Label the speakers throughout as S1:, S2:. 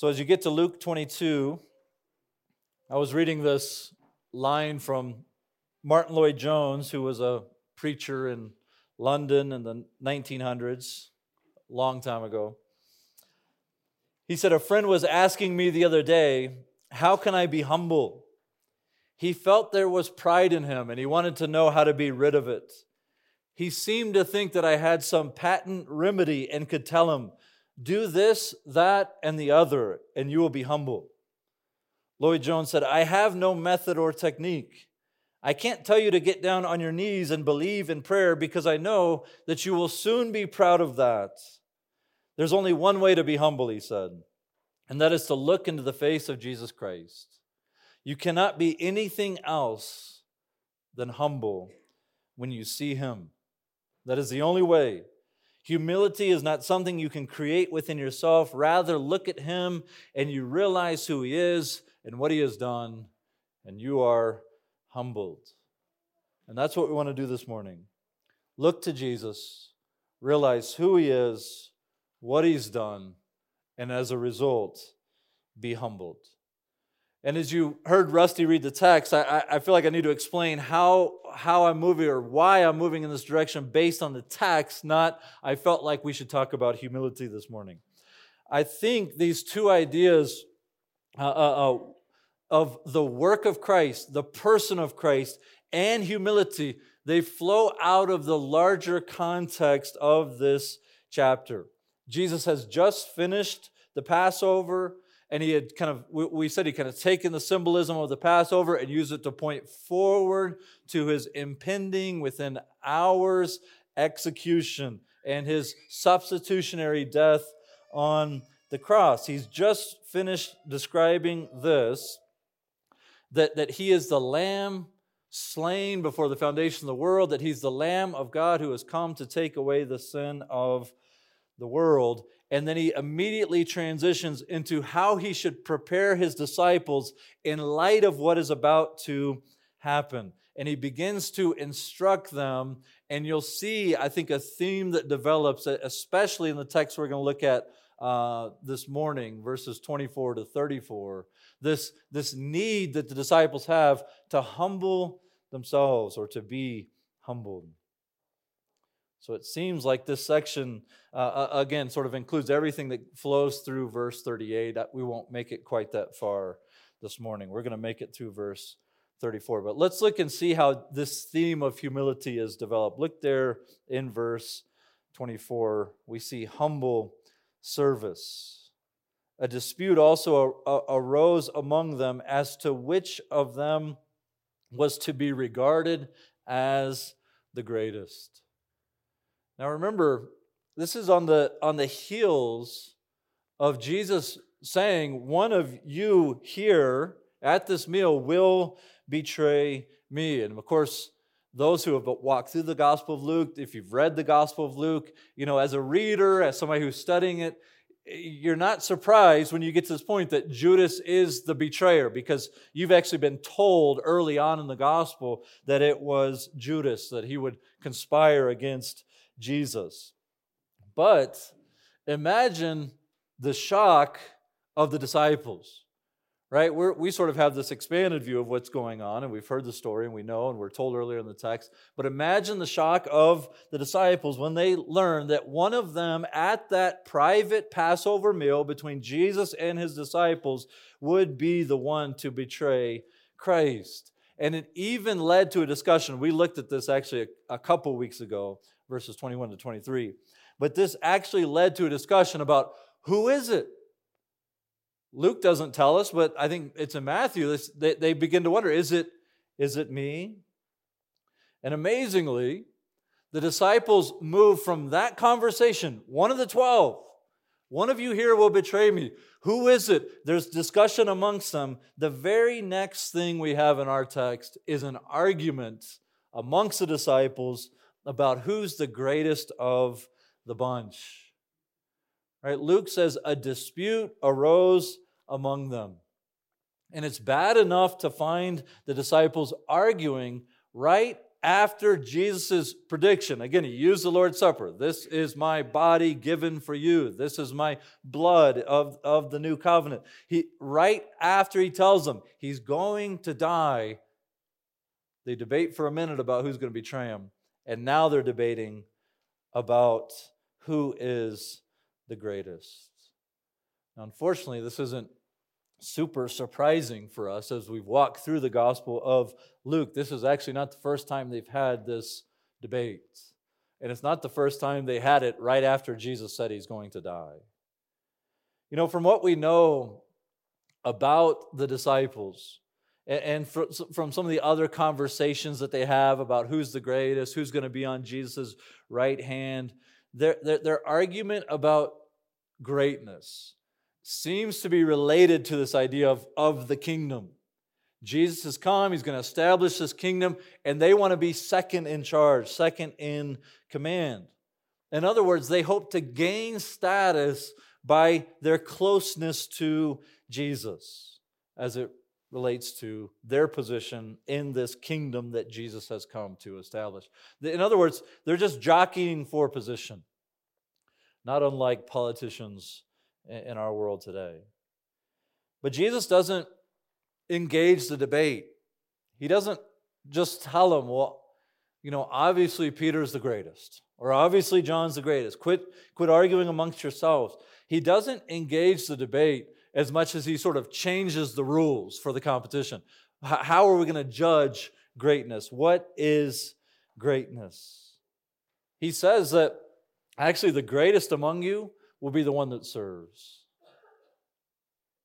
S1: So, as you get to Luke 22, I was reading this line from Martyn Lloyd-Jones, who was a preacher in London in the 1900s, a long time ago. He said, A friend was asking me the other day, How can I be humble? He felt there was pride in him and he wanted to know how to be rid of it. He seemed to think that I had some patent remedy and could tell him, Do this, that, and the other, and you will be humble. Lloyd-Jones said, I have no method or technique. I can't tell you to get down on your knees and believe in prayer because I know that you will soon be proud of that. There's only one way to be humble, he said, and that is to look into the face of Jesus Christ. You cannot be anything else than humble when you see him. That is the only way. Humility is not something you can create within yourself. Rather, look at him and you realize who he is and what he has done, and you are humbled. And that's what we want to do this morning. Look to Jesus, realize who he is, what he's done, and as a result, be humbled. And as you heard Rusty read the text, I, I feel like I need to explain how, how I'm moving or why I'm moving in this direction based on the text, not I felt like we should talk about humility this morning. I think these two ideas uh, uh, uh, of the work of Christ, the person of Christ, and humility, they flow out of the larger context of this chapter. Jesus has just finished the Passover, and he had kind of, we said he kind of taken the symbolism of the Passover and used it to point forward to his impending within hours execution and his substitutionary death on the cross. He's just finished describing this that, that he is the lamb slain before the foundation of the world, that he's the lamb of God who has come to take away the sin of the world. And then he immediately transitions into how he should prepare his disciples in light of what is about to happen. And he begins to instruct them. And you'll see, I think, a theme that develops, especially in the text we're going to look at uh, this morning, verses 24 to 34. This, this need that the disciples have to humble themselves or to be humbled. So it seems like this section, uh, uh again, sort of includes everything that flows through verse 38. We won't make it quite that far this morning. We're going to make it through verse 34. But let's look and see how this theme of humility is developed. Look there in verse 24. We see humble service. A dispute also arose among them as to which of them was to be regarded as the greatest. Now remember, this is on the, on the heels of Jesus saying, One of you here at this meal will betray me. And of course, those who have walked through the Gospel of Luke, if you've read the Gospel of Luke, you know, as a reader, as somebody who's studying it, you're not surprised when you get to this point that Judas is the betrayer because you've actually been told early on in the gospel that it was Judas, that he would conspire against Jesus. But imagine the shock of the disciples right? We're, we sort of have this expanded view of what's going on, and we've heard the story, and we know, and we're told earlier in the text. But imagine the shock of the disciples when they learn that one of them at that private Passover meal between Jesus and his disciples would be the one to betray Christ. And it even led to a discussion. We looked at this actually a, a couple weeks ago, verses 21 to 23. But this actually led to a discussion about who is it? Luke doesn't tell us, but I think it's in Matthew. They, they begin to wonder is it, is it me? And amazingly, the disciples move from that conversation, one of the 12, one of you here will betray me. Who is it? There's discussion amongst them. The very next thing we have in our text is an argument amongst the disciples about who's the greatest of the bunch. Right? Luke says a dispute arose among them. And it's bad enough to find the disciples arguing right after Jesus' prediction. Again, he used the Lord's Supper. This is my body given for you. This is my blood of, of the new covenant. He, right after he tells them he's going to die, they debate for a minute about who's going to betray him. And now they're debating about who is the greatest. Now, unfortunately, this isn't super surprising for us as we've walked through the Gospel of Luke. This is actually not the first time they've had this debate. And it's not the first time they had it right after Jesus said he's going to die. You know, from what we know about the disciples, and from some of the other conversations that they have about who's the greatest, who's going to be on Jesus' right hand, their, their, their argument about greatness seems to be related to this idea of, of the kingdom. Jesus has come, he's going to establish this kingdom, and they want to be second in charge, second in command. In other words, they hope to gain status by their closeness to Jesus as it relates to their position in this kingdom that Jesus has come to establish. In other words, they're just jockeying for position, not unlike politicians in our world today. But Jesus doesn't engage the debate. He doesn't just tell them, well, you know, obviously Peter's the greatest, or obviously John's the greatest. Quit, quit arguing amongst yourselves. He doesn't engage the debate as much as he sort of changes the rules for the competition. How are we going to judge greatness? What is greatness? He says that actually the greatest among you will be the one that serves.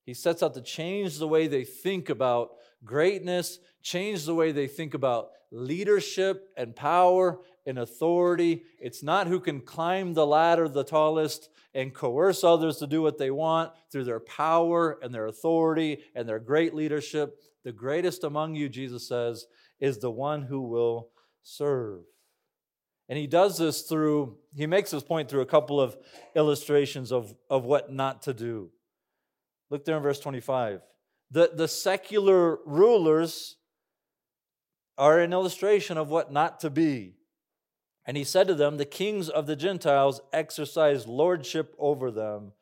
S1: He sets out to change the way they think about greatness, change the way they think about leadership and power and authority. It's not who can climb the ladder the tallest and coerce others to do what they want through their power and their authority and their great leadership. The greatest among you, Jesus says, is the one who will serve. And he does this through, he makes this point through a couple of illustrations of, of what not to do. Look there in verse 25. The, the secular rulers are an illustration of what not to be. And he said to them, The kings of the Gentiles exercise lordship over them,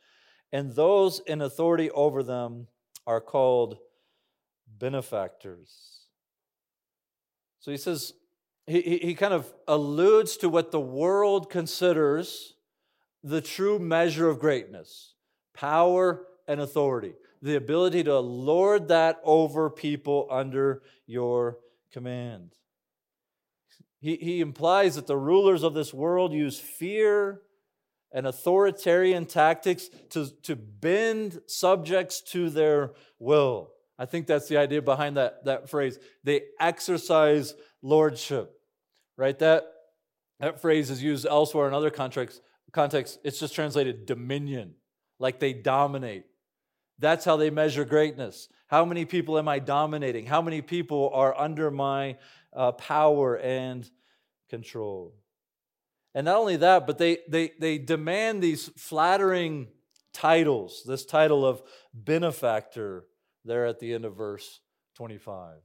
S1: and those in authority over them are called benefactors. So he says, he, he kind of alludes to what the world considers the true measure of greatness power and authority, the ability to lord that over people under your command. He, he implies that the rulers of this world use fear and authoritarian tactics to, to bend subjects to their will. I think that's the idea behind that, that phrase. They exercise lordship, right? That, that phrase is used elsewhere in other contexts. Context, it's just translated dominion, like they dominate. That's how they measure greatness. How many people am I dominating? How many people are under my uh, power and control? And not only that, but they, they, they demand these flattering titles, this title of benefactor there at the end of verse 25.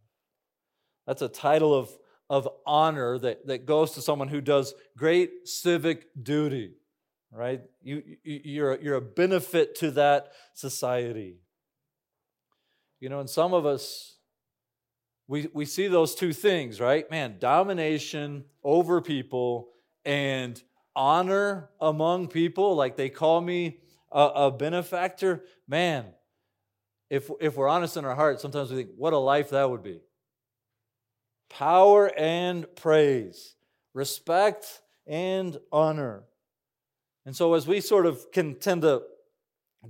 S1: That's a title of, of honor that, that goes to someone who does great civic duty, right? You, you, you're, you're a benefit to that society. You know, and some of us, we, we see those two things, right? Man, domination over people and honor among people. Like they call me a, a benefactor. Man, if, if we're honest in our hearts, sometimes we think, what a life that would be. Power and praise, respect and honor. And so, as we sort of can tend to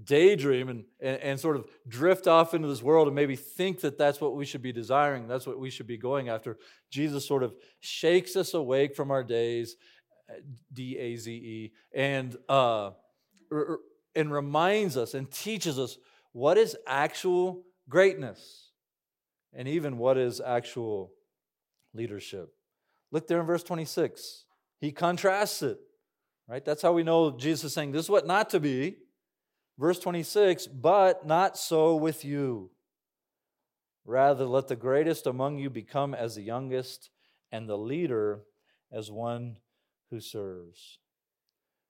S1: daydream and, and, and, sort of drift off into this world and maybe think that that's what we should be desiring, that's what we should be going after, Jesus sort of shakes us awake from our days, D A Z E, and, uh, and reminds us and teaches us what is actual greatness and even what is actual leadership. Look there in verse 26. He contrasts it, right? That's how we know Jesus is saying this is what not to be. Verse 26, but not so with you. Rather, let the greatest among you become as the youngest, and the leader as one who serves.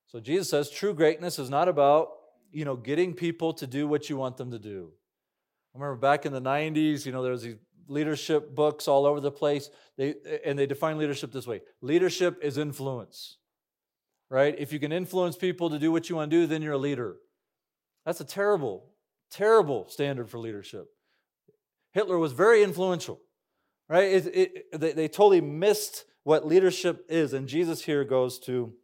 S1: So Jesus says true greatness is not about, you know, getting people to do what you want them to do. I remember back in the 90s, you know, there was these leadership books all over the place. They and they define leadership this way. Leadership is influence. Right? If you can influence people to do what you want to do, then you're a leader. That's a terrible, terrible standard for leadership. Hitler was very influential. Right? It, it, they, they totally missed what leadership is. And Jesus here goes to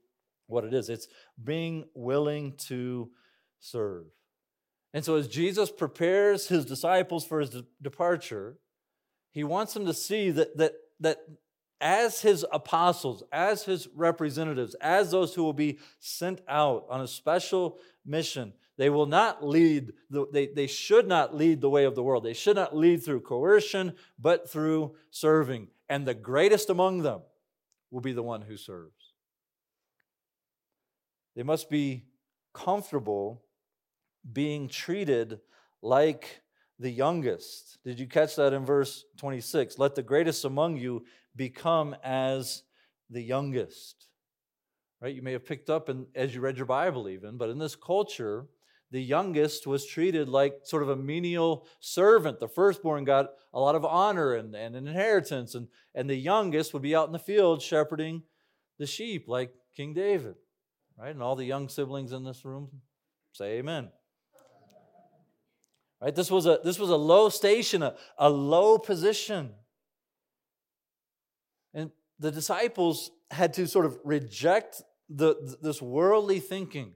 S1: what it is it's being willing to serve. And so, as Jesus prepares his disciples for his de- departure, he wants them to see that, that, that as his apostles, as his representatives, as those who will be sent out on a special mission, they will not lead, the, they, they should not lead the way of the world. They should not lead through coercion, but through serving. And the greatest among them will be the one who serves. They must be comfortable being treated like the youngest. Did you catch that in verse 26? Let the greatest among you become as the youngest. Right? You may have picked up in, as you read your Bible, even, but in this culture, the youngest was treated like sort of a menial servant. The firstborn got a lot of honor and, and an inheritance, and, and the youngest would be out in the field shepherding the sheep like King David. Right? And all the young siblings in this room say amen. Right? This was a, this was a low station, a, a low position. The disciples had to sort of reject the, this worldly thinking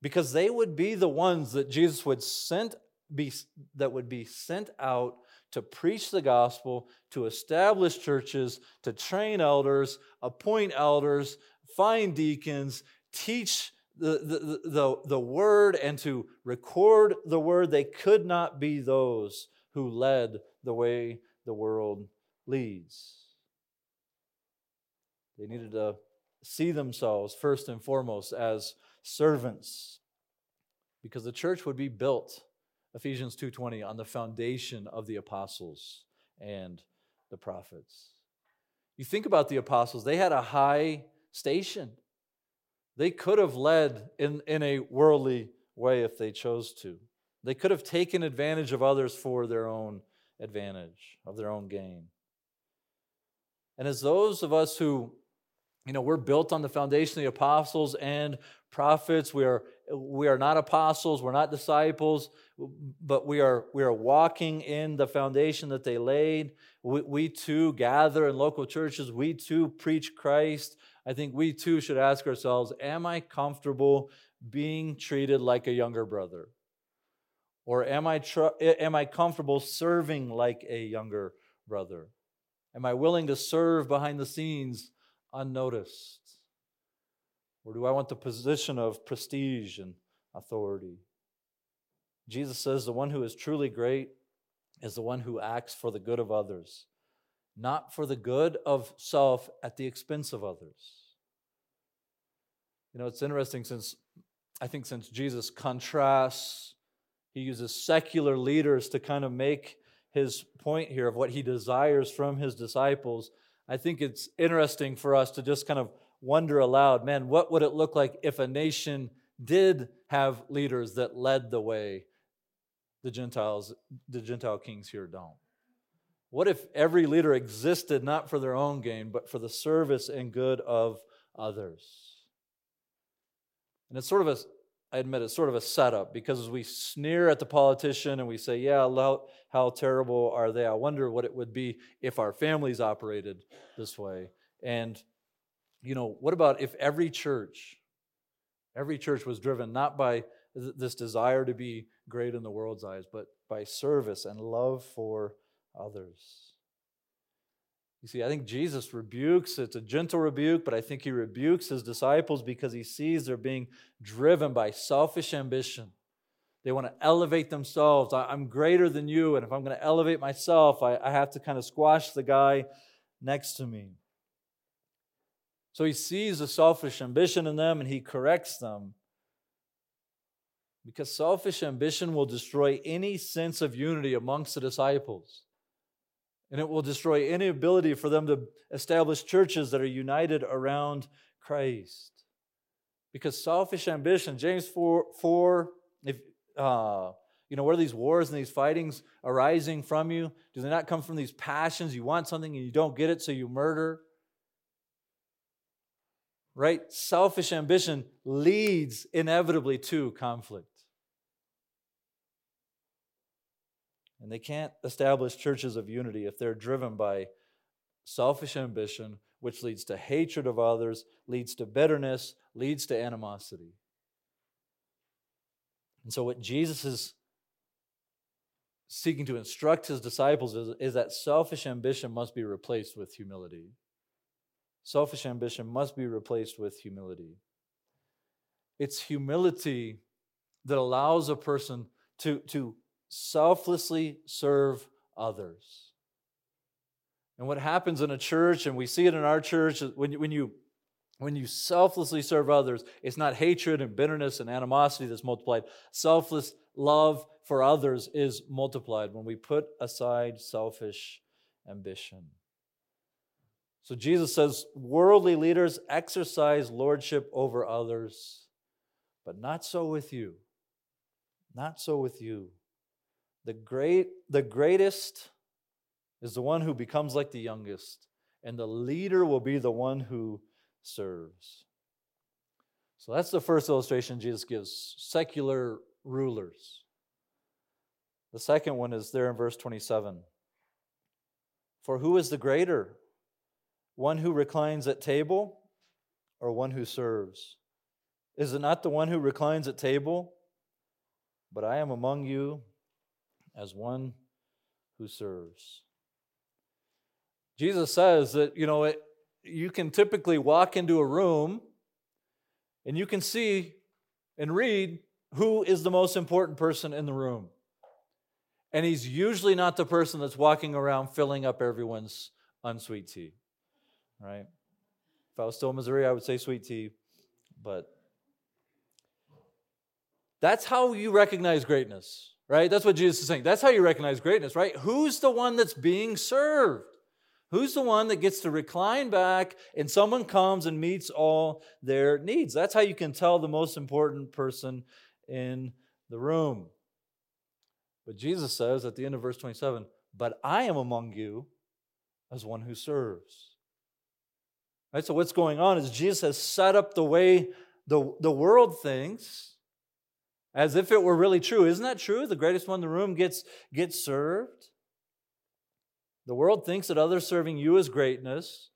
S1: because they would be the ones that Jesus would send be that would be sent out to preach the gospel, to establish churches, to train elders, appoint elders, find deacons, teach the, the, the, the word, and to record the word. They could not be those who led the way the world leads. They needed to see themselves first and foremost as servants because the church would be built Ephesians 2:20 on the foundation of the apostles and the prophets. You think about the apostles, they had a high station. They could have led in, in a worldly way if they chose to. They could have taken advantage of others for their own advantage, of their own gain. And as those of us who, you know, we're built on the foundation of the apostles and prophets, we are we are not apostles, we're not disciples, but we are, we are walking in the foundation that they laid. We, we too gather in local churches, we too preach Christ. I think we too should ask ourselves Am I comfortable being treated like a younger brother? Or am I, tr- am I comfortable serving like a younger brother? Am I willing to serve behind the scenes unnoticed? Or do I want the position of prestige and authority? Jesus says the one who is truly great is the one who acts for the good of others, not for the good of self at the expense of others. You know, it's interesting since I think since Jesus contrasts, he uses secular leaders to kind of make his point here of what he desires from his disciples. I think it's interesting for us to just kind of wonder aloud man, what would it look like if a nation did have leaders that led the way the Gentiles, the Gentile kings here don't? What if every leader existed not for their own gain, but for the service and good of others? And it's sort of a, I admit, it's sort of a setup because as we sneer at the politician and we say, yeah, how, how terrible are they? I wonder what it would be if our families operated this way. And you know, what about if every church, every church was driven not by this desire to be great in the world's eyes, but by service and love for others? You see, I think Jesus rebukes, it's a gentle rebuke, but I think he rebukes his disciples because he sees they're being driven by selfish ambition. They want to elevate themselves. I'm greater than you, and if I'm going to elevate myself, I, have to kind of squash the guy next to me. So he sees the selfish ambition in them and he corrects them. Because selfish ambition will destroy any sense of unity amongst the disciples. And it will destroy any ability for them to establish churches that are united around Christ. Because selfish ambition, James 4, 4 if, uh, you know, what are these wars and these fightings arising from you? Do they not come from these passions? You want something and you don't get it, so you murder? Right? Selfish ambition leads inevitably to conflict. And they can't establish churches of unity if they're driven by selfish ambition, which leads to hatred of others, leads to bitterness, leads to animosity. And so, what Jesus is seeking to instruct his disciples is, is that selfish ambition must be replaced with humility. Selfish ambition must be replaced with humility. It's humility that allows a person to, to selflessly serve others. And what happens in a church, and we see it in our church, when when you when you selflessly serve others, it's not hatred and bitterness and animosity that's multiplied. Selfless love for others is multiplied when we put aside selfish ambition. So Jesus says worldly leaders exercise lordship over others, but not so with you. Not so with you. The great the greatest is the one who becomes like the youngest, and the leader will be the one who serves. So that's the first illustration Jesus gives secular rulers. The second one is there in verse 27. For who is the greater? One who reclines at table or one who serves? Is it not the one who reclines at table? But I am among you as one who serves. Jesus says that, you know, it, you can typically walk into a room and you can see and read who is the most important person in the room. And he's usually not the person that's walking around filling up everyone's unsweet tea, right? If I was still in Missouri, I would say sweet tea, but that's how you recognize greatness, right? That's what Jesus is saying. That's how you recognize greatness, right? Who's the one that's being served? Who's the one that gets to recline back and someone comes and meets all their needs? That's how you can tell the most important person in the room. But Jesus says at the end of verse 27 But I am among you as one who serves. Right? So, what's going on is Jesus has set up the way the, the world thinks as if it were really true. Isn't that true? The greatest one in the room gets, gets served. The world thinks that others serving you is greatness,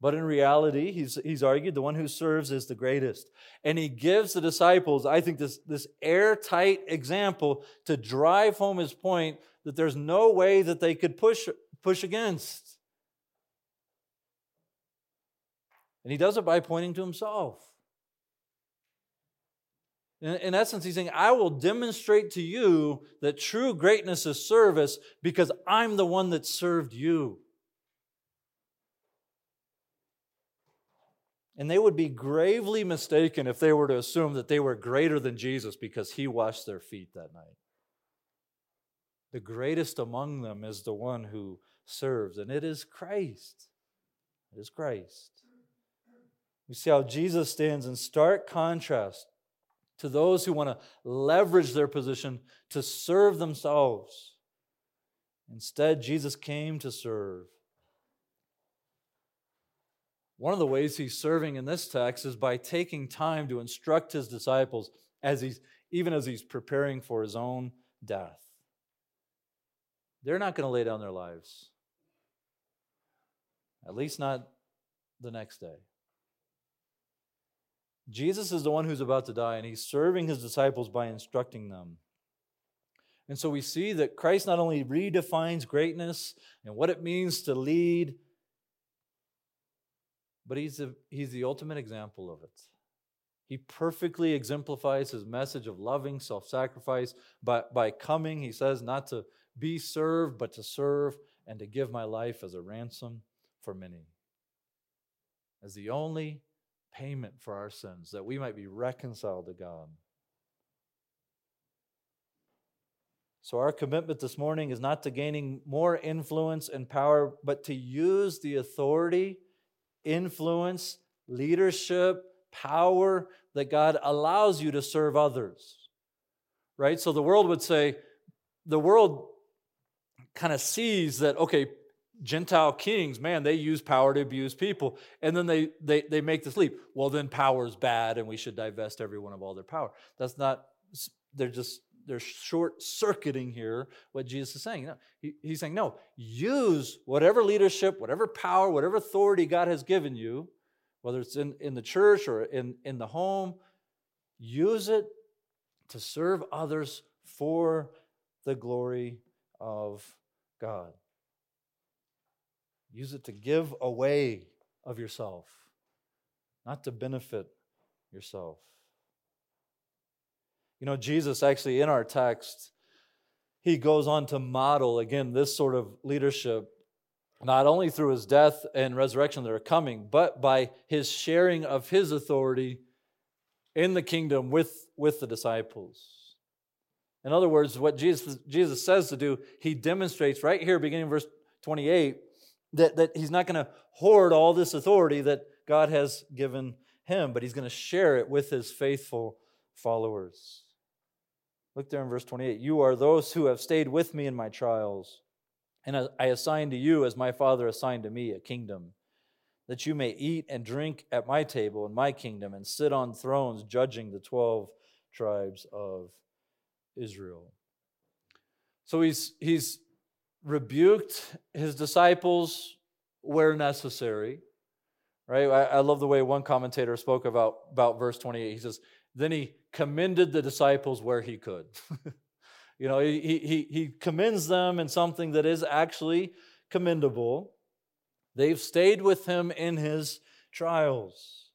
S1: but in reality, he's, he's argued the one who serves is the greatest. And he gives the disciples, I think, this, this airtight example to drive home his point that there's no way that they could push, push against. And he does it by pointing to himself. In, in essence, he's saying, I will demonstrate to you that true greatness is service because I'm the one that served you. And they would be gravely mistaken if they were to assume that they were greater than Jesus because he washed their feet that night. The greatest among them is the one who serves, and it is Christ. It is Christ. We see how Jesus stands in stark contrast to those who want to leverage their position to serve themselves. Instead, Jesus came to serve. One of the ways he's serving in this text is by taking time to instruct his disciples as he's even as he's preparing for his own death. They're not going to lay down their lives. At least not the next day. Jesus is the one who's about to die, and he's serving his disciples by instructing them. And so we see that Christ not only redefines greatness and what it means to lead, but he's, the he's the ultimate example of it. He perfectly exemplifies his message of loving self sacrifice by, by coming, he says, not to be served, but to serve and to give my life as a ransom for many. As the only payment for our sins, that we might be reconciled to God. So, our commitment this morning is not to gaining more influence and power, but to use the authority, influence, leadership, power that God allows you to serve others. Right? So, the world would say, the world kind of sees that, okay, Gentile kings, man, they use power to abuse people. And then they, they, they make this leap. Well, then power is bad and we should divest everyone of all their power. That's not, they're just they're short circuiting here what Jesus is saying. No, he, he's saying, no, use whatever leadership, whatever power, whatever authority God has given you, whether it's in, in the church or in, in the home, use it to serve others for the glory of God. Use it to give away of yourself, not to benefit yourself. You know, Jesus actually in our text, he goes on to model again this sort of leadership, not only through his death and resurrection that are coming, but by his sharing of his authority in the kingdom with, with the disciples. In other words, what Jesus, Jesus says to do, he demonstrates right here, beginning verse 28, that, that he's not going to hoard all this authority that God has given him, but he's going to share it with his faithful followers. Look there in verse 28. You are those who have stayed with me in my trials, and I assign to you, as my Father assigned to me, a kingdom, that you may eat and drink at my table in my kingdom and sit on thrones judging the 12 tribes of Israel. So he's, he's rebuked his disciples where necessary. Right? I, I love the way one commentator spoke about, about verse 28. He says, Then he commended the disciples where he could. you know, he, he, he commends them in something that is actually commendable. They've stayed with him in his trials.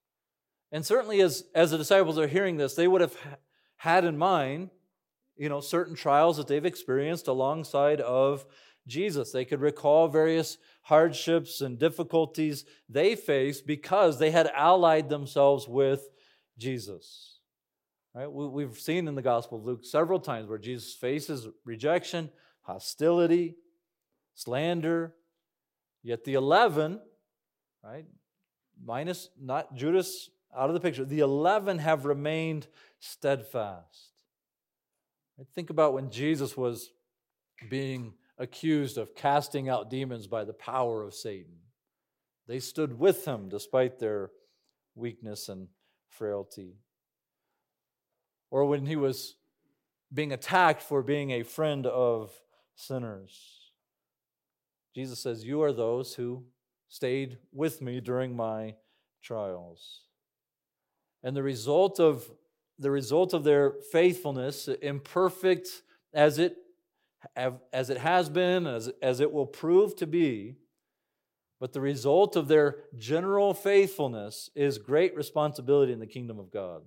S1: And certainly, as, as the disciples are hearing this, they would have had in mind, you know, certain trials that they've experienced alongside of Jesus. They could recall various hardships and difficulties they faced because they had allied themselves with Jesus. Right? We, have seen in the Gospel of Luke several times where Jesus faces rejection, hostility, slander. Yet the 11, right, minus not Judas out of the picture, the 11 have remained steadfast. Think about when Jesus was being accused of casting out demons by the power of Satan. They stood with him despite their weakness and frailty or when he was being attacked for being a friend of sinners. Jesus says, You are those who stayed with me during my trials. And the result of the result of their faithfulness, imperfect as it as it has been, as, as it will prove to be, but the result of their general faithfulness is great responsibility in the kingdom of God.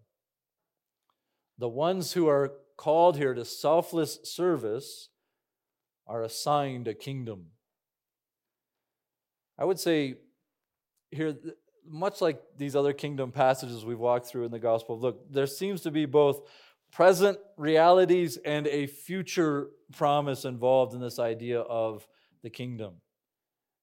S1: The ones who are called here to selfless service are assigned a kingdom. I would say here, much like these other kingdom passages we've walked through in the gospel, look, there seems to be both present realities and a future promise involved in this idea of the kingdom.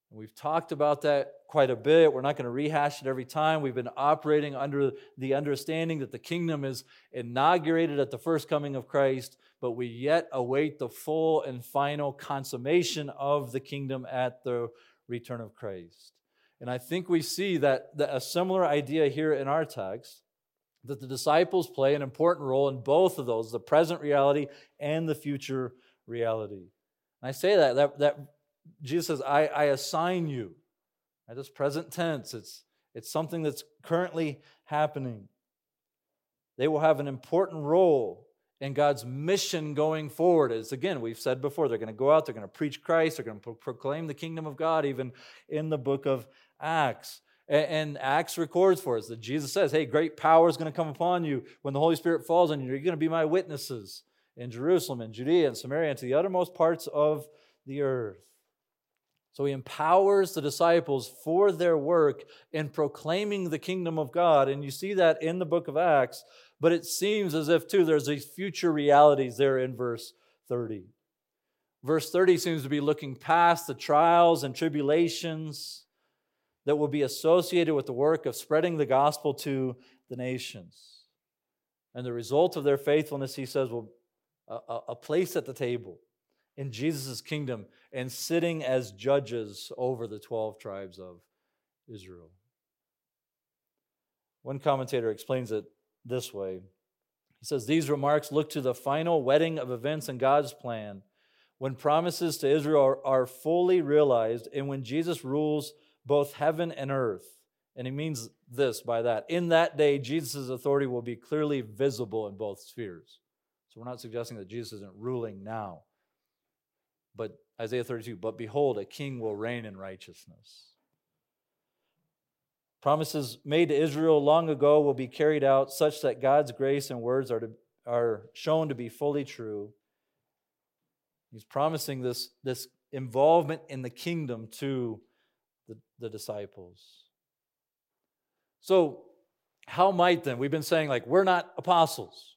S1: We've talked about that quite a bit. We're not going to rehash it every time. We've been operating under the understanding that the kingdom is inaugurated at the first coming of Christ, but we yet await the full and final consummation of the kingdom at the return of Christ. And I think we see that, a similar idea here in our text that the disciples play an important role in both of those the present reality and the future reality. And I say that, that, that Jesus says, I, I assign you. At this present tense, it's, it's something that's currently happening. They will have an important role in God's mission going forward. As again, we've said before, they're going to go out, they're going to preach Christ, they're going to pro- proclaim the kingdom of God, even in the book of Acts. And, Acts records for us that Jesus says, Hey, great power is going to come upon you when the Holy Spirit falls on you. You're going to be my witnesses in Jerusalem and Judea and Samaria and to the uttermost parts of the earth. So he empowers the disciples for their work in proclaiming the kingdom of God. And you see that in the book of Acts, but it seems as if, too, there's these future realities there in verse 30. Verse 30 seems to be looking past the trials and tribulations that will be associated with the work of spreading the gospel to the nations. And the result of their faithfulness, he says, will a, a place at the table in Jesus' kingdom and sitting as judges over the 12 tribes of Israel. One commentator explains it this way. He says, These remarks look to the final wedding of events in God's plan when promises to Israel are, are fully realized and when Jesus rules both heaven and earth. And he means this by that. In that day, Jesus' authority will be clearly visible in both spheres. So we're not suggesting that Jesus isn't ruling now. But Isaiah 32, but behold, a king will reign in righteousness. Promises made to Israel long ago will be carried out such that God's grace and words are, to, are shown to be fully true. He's promising this, this involvement in the kingdom to the, the disciples. So, how might then? We've been saying, like, we're not apostles.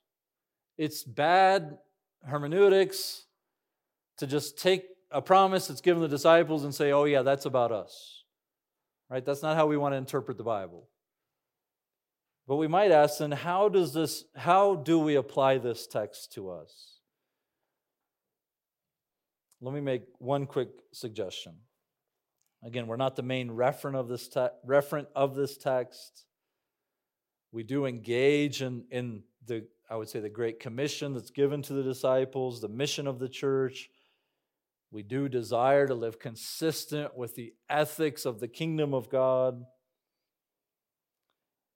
S1: It's bad hermeneutics to just take a promise that's given the disciples and say, oh, yeah, that's about us. Right? That's not how we want to interpret the Bible. But we might ask then, how does this, how do we apply this text to us? Let me make one quick suggestion. Again, we're not the main referent of this, te- referent of this text. We do engage in, in the, I would say, the Great Commission that's given to the disciples, the mission of the church. We do desire to live consistent with the ethics of the kingdom of God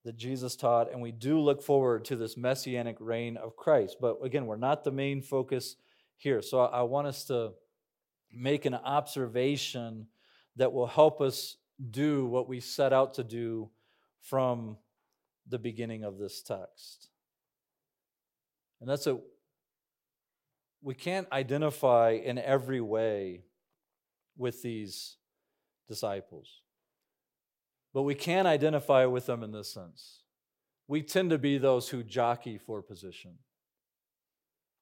S1: that Jesus taught, and we do look forward to this messianic reign of Christ. But again, we're not the main focus here. So I want us to make an observation that will help us do what we set out to do from the beginning of this text. And that's a we can't identify in every way with these disciples. But we can identify with them in this sense. We tend to be those who jockey for position.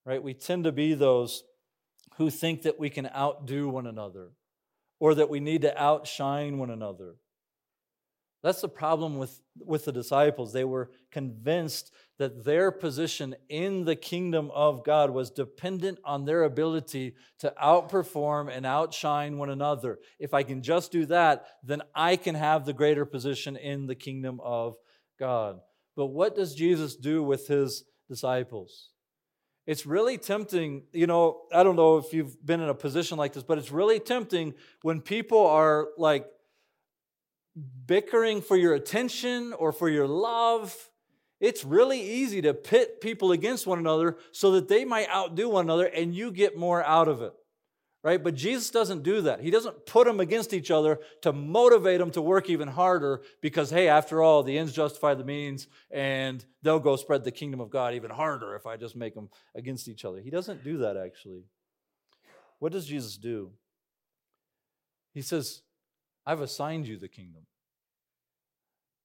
S1: Right? We tend to be those who think that we can outdo one another or that we need to outshine one another. That's the problem with, with the disciples. They were convinced that their position in the kingdom of God was dependent on their ability to outperform and outshine one another. If I can just do that, then I can have the greater position in the kingdom of God. But what does Jesus do with his disciples? It's really tempting, you know, I don't know if you've been in a position like this, but it's really tempting when people are like bickering for your attention or for your love. It's really easy to pit people against one another so that they might outdo one another and you get more out of it. Right? But Jesus doesn't do that. He doesn't put them against each other to motivate them to work even harder because, hey, after all, the ends justify the means and they'll go spread the kingdom of God even harder if I just make them against each other. He doesn't do that, actually. What does Jesus do? He says, I've assigned you the kingdom.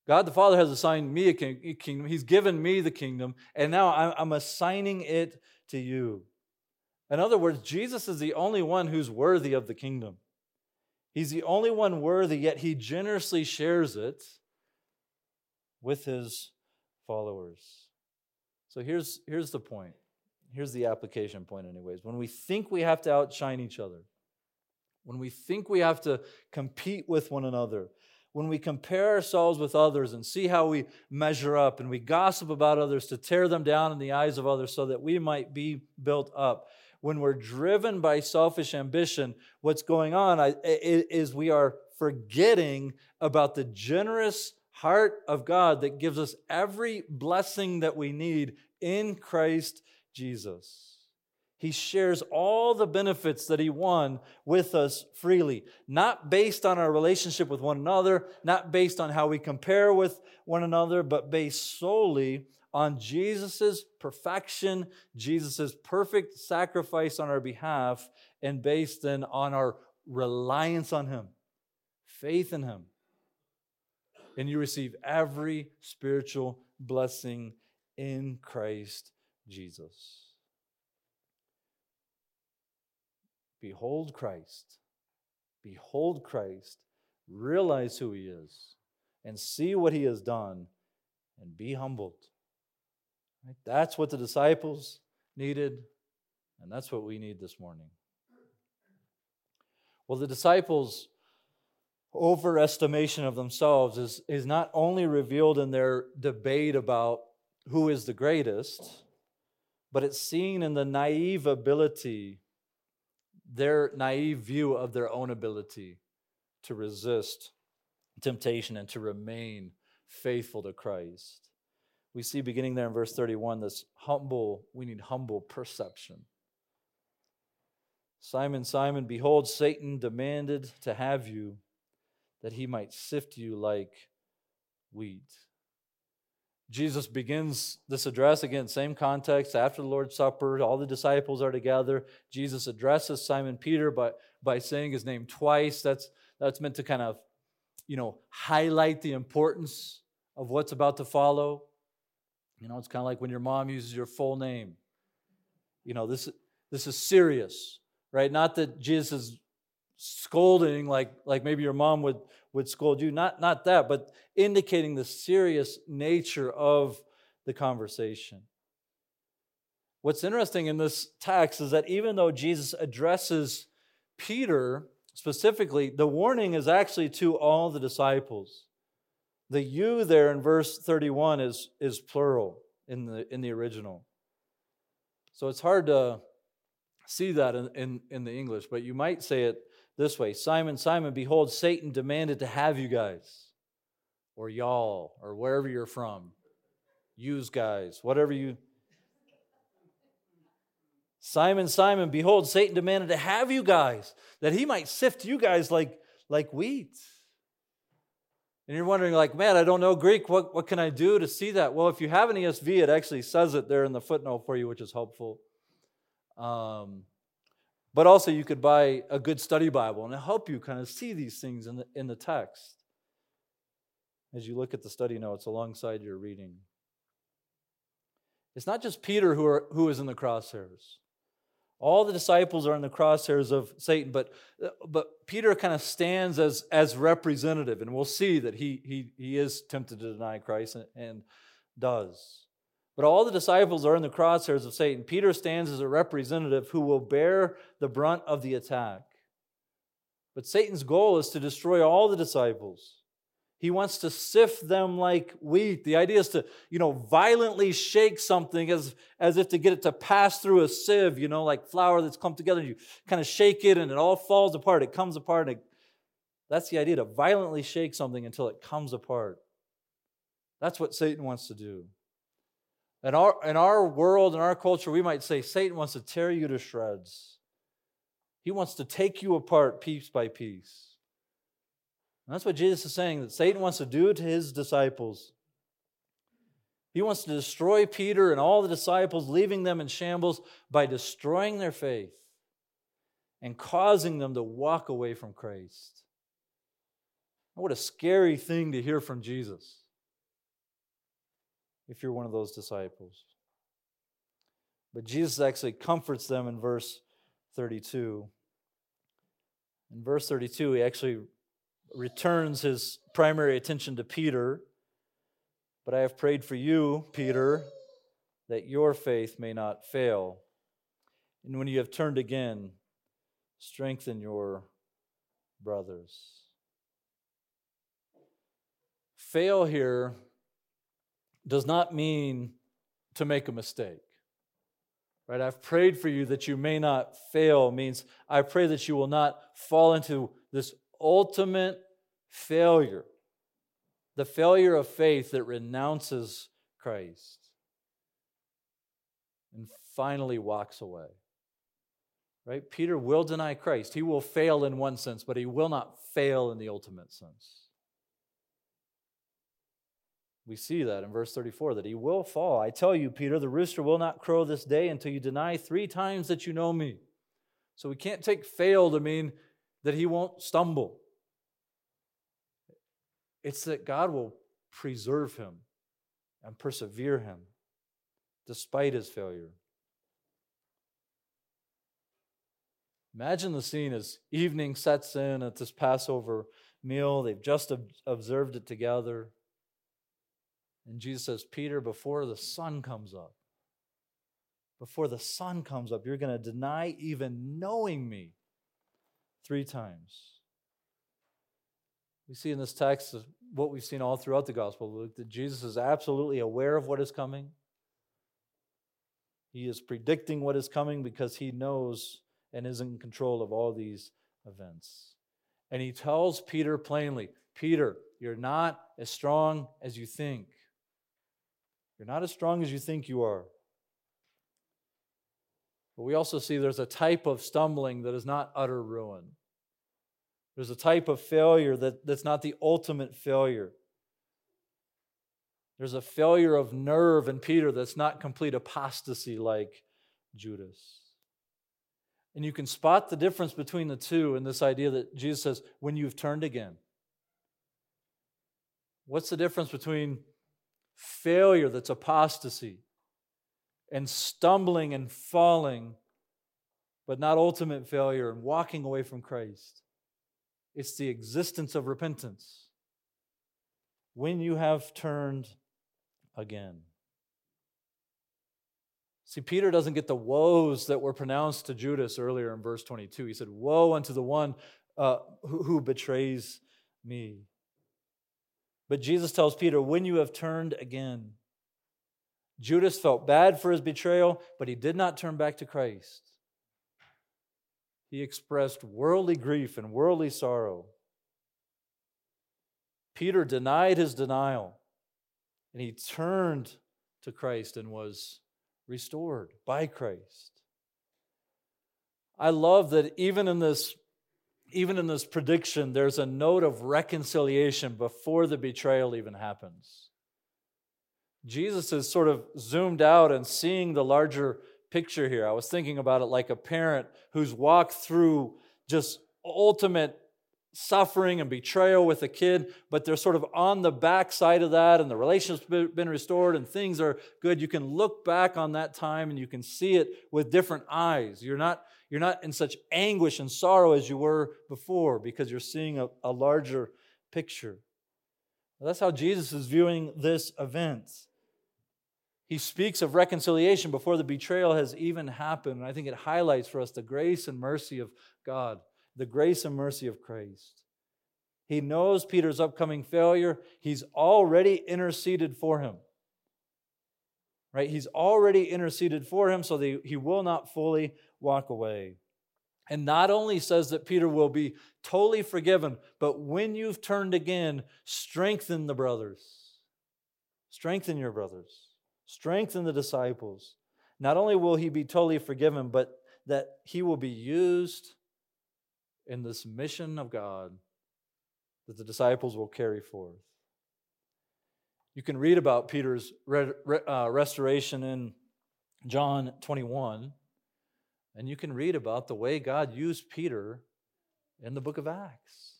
S1: God the Father has assigned me a kingdom. He's given me the kingdom, and now I'm assigning it to you. In other words, Jesus is the only one who's worthy of the kingdom. He's the only one worthy, yet he generously shares it with his followers. So here's, here's the point. Here's the application point, anyways. When we think we have to outshine each other, when we think we have to compete with one another, when we compare ourselves with others and see how we measure up and we gossip about others to tear them down in the eyes of others so that we might be built up, when we're driven by selfish ambition, what's going on is we are forgetting about the generous heart of God that gives us every blessing that we need in Christ Jesus. He shares all the benefits that He won with us freely, not based on our relationship with one another, not based on how we compare with one another, but based solely on Jesus' perfection, Jesus' perfect sacrifice on our behalf, and based then on our reliance on Him, faith in Him. And you receive every spiritual blessing in Christ Jesus. Behold Christ. Behold Christ. Realize who he is and see what he has done and be humbled. Right? That's what the disciples needed, and that's what we need this morning. Well, the disciples' overestimation of themselves is, is not only revealed in their debate about who is the greatest, but it's seen in the naive ability, their naive view of their own ability to resist temptation and to remain faithful to Christ. We see beginning there in verse 31 this humble, we need humble perception. Simon, Simon, behold, Satan demanded to have you that he might sift you like wheat. Jesus begins this address again, same context, after the Lord's Supper, all the disciples are together. Jesus addresses Simon Peter by, by saying his name twice. That's, that's meant to kind of, you know, highlight the importance of what's about to follow. You know, it's kind of like when your mom uses your full name. You know, this, this is serious, right? Not that Jesus is scolding like, like maybe your mom would, would scold you. Not, not that, but indicating the serious nature of the conversation. What's interesting in this text is that even though Jesus addresses Peter specifically, the warning is actually to all the disciples. The you there in verse 31 is, is plural in the, in the original. So it's hard to see that in, in, in the English, but you might say it this way Simon, Simon, behold, Satan demanded to have you guys, or y'all, or wherever you're from. Use guys, whatever you. Simon, Simon, behold, Satan demanded to have you guys, that he might sift you guys like, like wheat. And you're wondering, like, man, I don't know Greek. What, what can I do to see that? Well, if you have an ESV, it actually says it there in the footnote for you, which is helpful. Um, but also, you could buy a good study Bible and it'll help you kind of see these things in the, in the text as you look at the study notes alongside your reading. It's not just Peter who, are, who is in the crosshairs. All the disciples are in the crosshairs of Satan, but, but Peter kind of stands as, as representative, and we'll see that he, he, he is tempted to deny Christ and, and does. But all the disciples are in the crosshairs of Satan. Peter stands as a representative who will bear the brunt of the attack. But Satan's goal is to destroy all the disciples. He wants to sift them like wheat. The idea is to, you know, violently shake something as, as if to get it to pass through a sieve, you know, like flour that's come together. And You kind of shake it and it all falls apart. It comes apart. It, that's the idea to violently shake something until it comes apart. That's what Satan wants to do. In our, in our world, in our culture, we might say Satan wants to tear you to shreds. He wants to take you apart piece by piece. And that's what Jesus is saying that Satan wants to do to his disciples. He wants to destroy Peter and all the disciples, leaving them in shambles by destroying their faith and causing them to walk away from Christ. What a scary thing to hear from Jesus if you're one of those disciples. But Jesus actually comforts them in verse 32. In verse 32, he actually returns his primary attention to Peter. But I have prayed for you, Peter, that your faith may not fail. And when you have turned again, strengthen your brothers. Fail here does not mean to make a mistake. Right? I've prayed for you that you may not fail means I pray that you will not fall into this ultimate failure. The failure of faith that renounces Christ and finally walks away. Right? Peter will deny Christ. He will fail in one sense, but he will not fail in the ultimate sense. We see that in verse 34 that he will fall. I tell you, Peter, the rooster will not crow this day until you deny three times that you know me. So we can't take fail to mean that he won't stumble. It's that God will preserve him and persevere him despite his failure. Imagine the scene as evening sets in at this Passover meal. They've just observed it together. And Jesus says, Peter, before the sun comes up, before the sun comes up, you're going to deny even knowing me three times. We see in this text what we've seen all throughout the Gospel Luke that Jesus is absolutely aware of what is coming. He is predicting what is coming because he knows and is in control of all these events. And he tells Peter plainly Peter, you're not as strong as you think. You're not as strong as you think you are. But we also see there's a type of stumbling that is not utter ruin. There's a type of failure that, that's not the ultimate failure. There's a failure of nerve in Peter that's not complete apostasy like Judas. And you can spot the difference between the two in this idea that Jesus says, when you've turned again. What's the difference between failure that's apostasy and stumbling and falling, but not ultimate failure and walking away from Christ? It's the existence of repentance. When you have turned again. See, Peter doesn't get the woes that were pronounced to Judas earlier in verse 22. He said, Woe unto the one uh, who, who betrays me. But Jesus tells Peter, When you have turned again, Judas felt bad for his betrayal, but he did not turn back to Christ. He expressed worldly grief and worldly sorrow. Peter denied his denial, and he turned to Christ and was restored by Christ. I love that even in this even in this prediction there's a note of reconciliation before the betrayal even happens. Jesus is sort of zoomed out and seeing the larger picture here. I was thinking about it like a parent who's walked through just ultimate suffering and betrayal with a kid, but they're sort of on the backside of that, and the relationship's been restored, and things are good. You can look back on that time and you can see it with different eyes. You're not, you're not in such anguish and sorrow as you were before because you're seeing a, a larger picture. That's how Jesus is viewing this event. He speaks of reconciliation before the betrayal has even happened. And I think it highlights for us the grace and mercy of God the grace and mercy of Christ. He knows Peter's upcoming failure. He's already interceded for him. Right? He's already interceded for him so that he will not fully walk away. And not only says that Peter will be totally forgiven, but when you've turned again, strengthen the brothers. Strengthen your brothers. Strengthen the disciples. Not only will he be totally forgiven, but that he will be used in this mission of God that the disciples will carry forth. You can read about Peter's re- re- uh, restoration in John 21, and you can read about the way God used Peter in the book of Acts.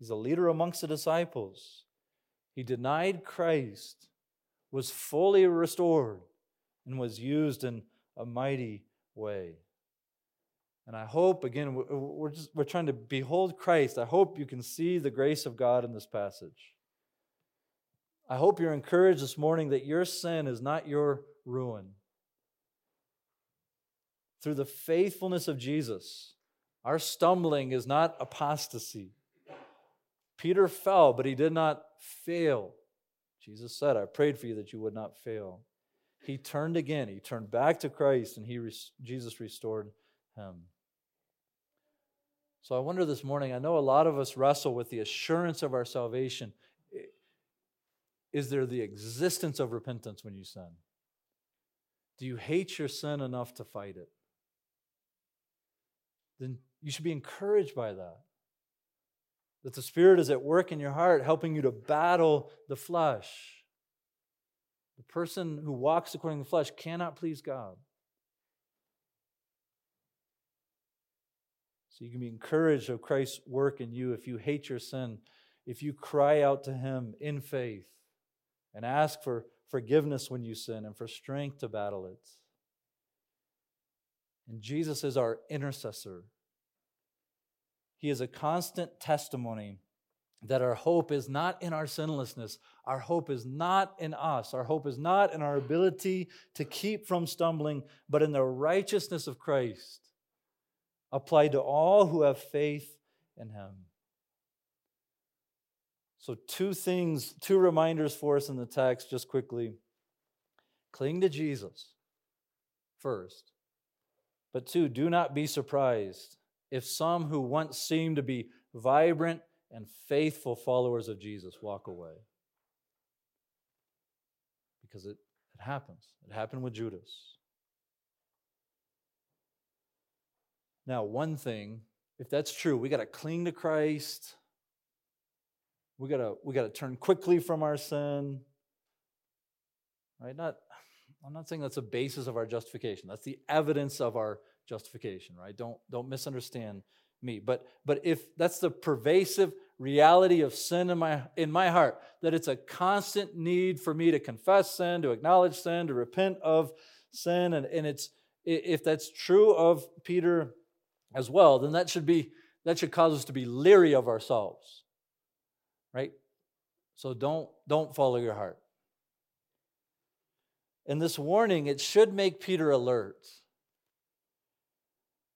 S1: He's a leader amongst the disciples. He denied Christ, was fully restored, and was used in a mighty way. And I hope, again, we're, just, we're trying to behold Christ. I hope you can see the grace of God in this passage. I hope you're encouraged this morning that your sin is not your ruin. Through the faithfulness of Jesus, our stumbling is not apostasy. Peter fell, but he did not fail. Jesus said, I prayed for you that you would not fail. He turned again. He turned back to Christ, and he, Jesus restored him. So I wonder this morning, I know a lot of us wrestle with the assurance of our salvation. Is there the existence of repentance when you sin? Do you hate your sin enough to fight it? Then you should be encouraged by that. That the Spirit is at work in your heart, helping you to battle the flesh. The person who walks according to the flesh cannot please God. So you can be encouraged of Christ's work in you if you hate your sin, if you cry out to Him in faith and ask for forgiveness when you sin and for strength to battle it. And Jesus is our intercessor. He is a constant testimony that our hope is not in our sinlessness. Our hope is not in us. Our hope is not in our ability to keep from stumbling, but in the righteousness of Christ applied to all who have faith in Him. So, two things, two reminders for us in the text, just quickly. Cling to Jesus first. But two, do not be surprised if some who once seemed to be vibrant and faithful followers of Jesus walk away. Because it, it happens. It happened with Judas. Now, one thing, if that's true, we got to cling to Christ. We got to we got to turn quickly from our sin. Right? Not I'm not saying that's a basis of our justification. That's the evidence of our justification, right? Don't don't misunderstand me. But but if that's the pervasive reality of sin in my in my heart, that it's a constant need for me to confess sin, to acknowledge sin, to repent of sin, and, and it's if that's true of Peter as well, then that should be that should cause us to be leery of ourselves. Right? So don't don't follow your heart. And this warning, it should make Peter alert.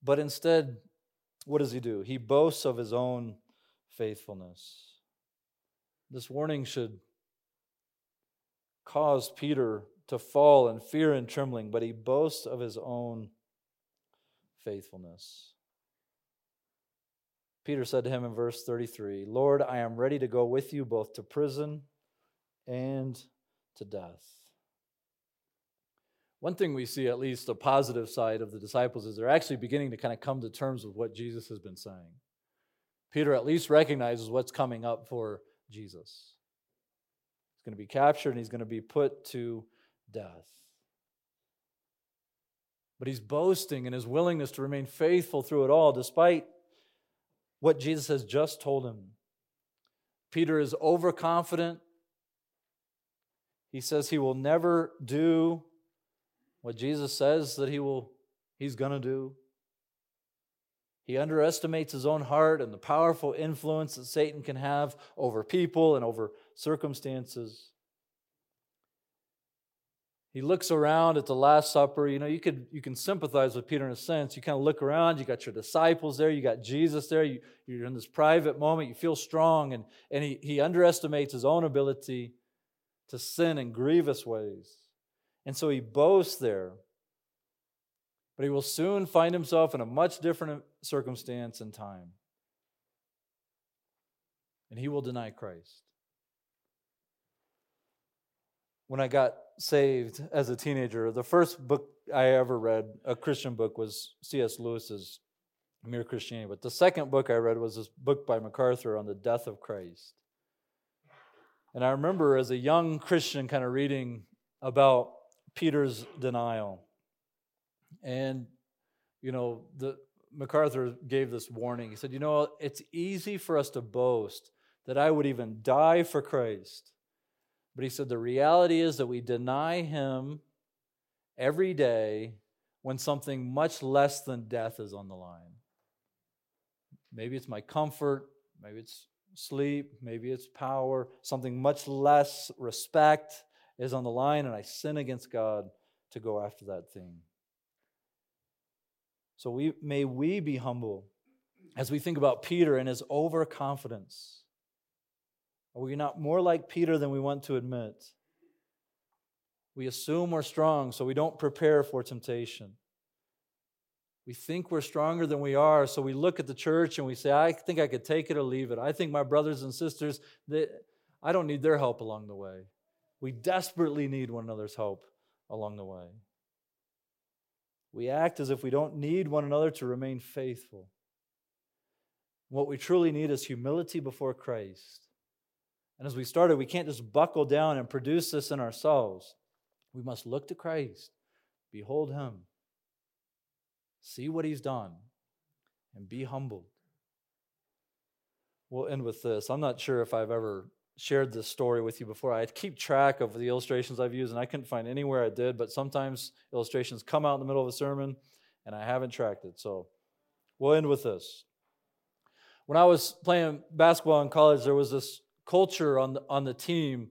S1: But instead, what does he do? He boasts of his own faithfulness. This warning should cause Peter to fall in fear and trembling, but he boasts of his own faithfulness. Peter said to him in verse 33 Lord, I am ready to go with you both to prison and to death. One thing we see, at least a positive side of the disciples, is they're actually beginning to kind of come to terms with what Jesus has been saying. Peter at least recognizes what's coming up for Jesus. He's going to be captured and he's going to be put to death. But he's boasting in his willingness to remain faithful through it all, despite what Jesus has just told him. Peter is overconfident. He says he will never do what Jesus says that he will he's going to do. He underestimates his own heart and the powerful influence that Satan can have over people and over circumstances. He looks around at the Last Supper. You know, you could you can sympathize with Peter in a sense. You kind of look around, you got your disciples there, you got Jesus there, you, you're in this private moment, you feel strong, and, and he, he underestimates his own ability to sin in grievous ways. And so he boasts there. But he will soon find himself in a much different circumstance and time. And he will deny Christ. When I got saved as a teenager, the first book I ever read, a Christian book, was C.S. Lewis's Mere Christianity. But the second book I read was this book by MacArthur on the death of Christ. And I remember as a young Christian kind of reading about Peter's denial. And, you know, the, MacArthur gave this warning. He said, You know, it's easy for us to boast that I would even die for Christ. But he said, The reality is that we deny him every day when something much less than death is on the line. Maybe it's my comfort, maybe it's sleep, maybe it's power, something much less respect, is on the line and I sin against God to go after that thing. So we, may we be humble as we think about Peter and his overconfidence. Are we not more like Peter than we want to admit? We assume we're strong, so we don't prepare for temptation. We think we're stronger than we are, so we look at the church and we say, I think I could take it or leave it. I think my brothers and sisters, they, I don't need their help along the way. We desperately need one another's help along the way. We act as if we don't need one another to remain faithful. What we truly need is humility before Christ. And as we started, we can't just buckle down and produce this in ourselves. We must look to Christ, behold Him, see what He's done, and be humbled. We'll end with this. I'm not sure if I've ever shared this story with you before. I keep track of the illustrations I've used, and I couldn't find anywhere I did, but sometimes illustrations come out in the middle of a sermon, and I haven't tracked it. So we'll end with this. When I was playing basketball in college, there was this culture on the, on the team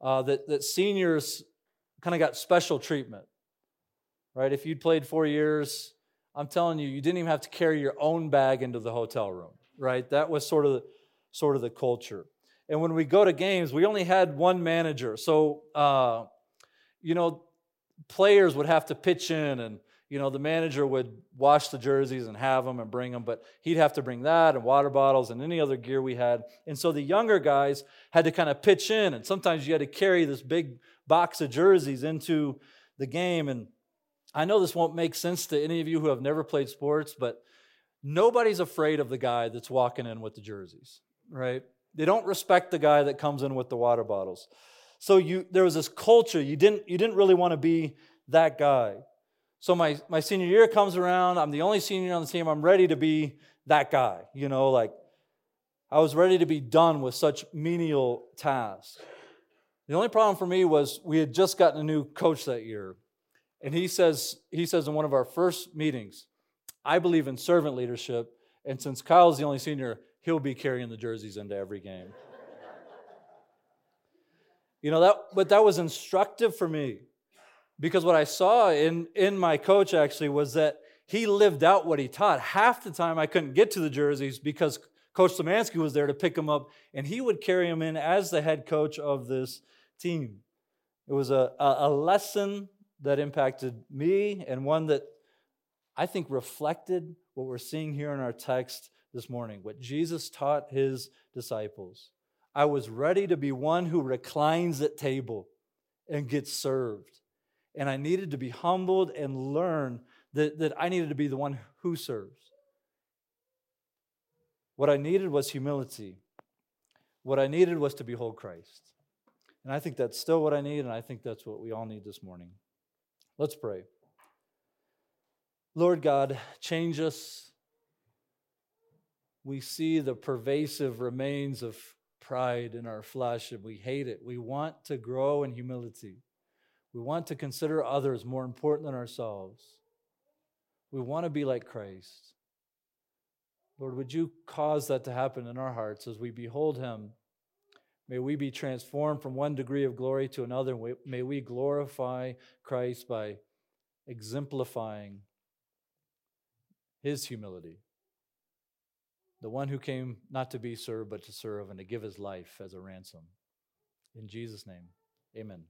S1: uh, that, that seniors kind of got special treatment, right? If you'd played four years, I'm telling you, you didn't even have to carry your own bag into the hotel room, right? That was sort of the, sort of the culture. And when we go to games, we only had one manager. So, uh, you know, players would have to pitch in and you know the manager would wash the jerseys and have them and bring them but he'd have to bring that and water bottles and any other gear we had. And so the younger guys had to kind of pitch in and sometimes you had to carry this big box of jerseys into the game. And i know this won't make sense to any of you who have never played sports but nobody's afraid of the guy that's walking in with the jerseys right they don't respect the guy that comes in with the water bottles. So you there was this culture. You didn't you didn't really want to be that guy. So my my senior year comes around. I'm the only senior on the team. I'm ready to be that guy. You know, like I was ready to be done with such menial tasks. The only problem for me was we had just gotten a new coach that year. And he says, he says in one of our first meetings, I believe in servant leadership. And since Kyle's the only senior, he'll be carrying the jerseys into every game. you know, that, but that was instructive for me because what I saw in, in my coach actually was that he lived out what he taught. Half the time I couldn't get to the jerseys because Coach Samansky was there to pick them up, and he would carry them in as the head coach of this team. It was a, a lesson that impacted me and one that I think reflected what we're seeing here in our text this morning, what Jesus taught his disciples. I was ready to be one who reclines at table and gets served. And I needed to be humbled and learn that, that I needed to be the one who serves. What I needed was humility. What I needed was to behold Christ. And I think that's still what I need, and I think that's what we all need this morning. Let's pray. Lord God, change us we see the pervasive remains of pride in our flesh and we hate it. We want to grow in humility. We want to consider others more important than ourselves. We want to be like Christ. Lord, would you cause that to happen in our hearts as we behold him? May we be transformed from one degree of glory to another. May we glorify Christ by exemplifying his humility the one who came not to be served, but to serve and to give his life as a ransom. In Jesus' name, amen.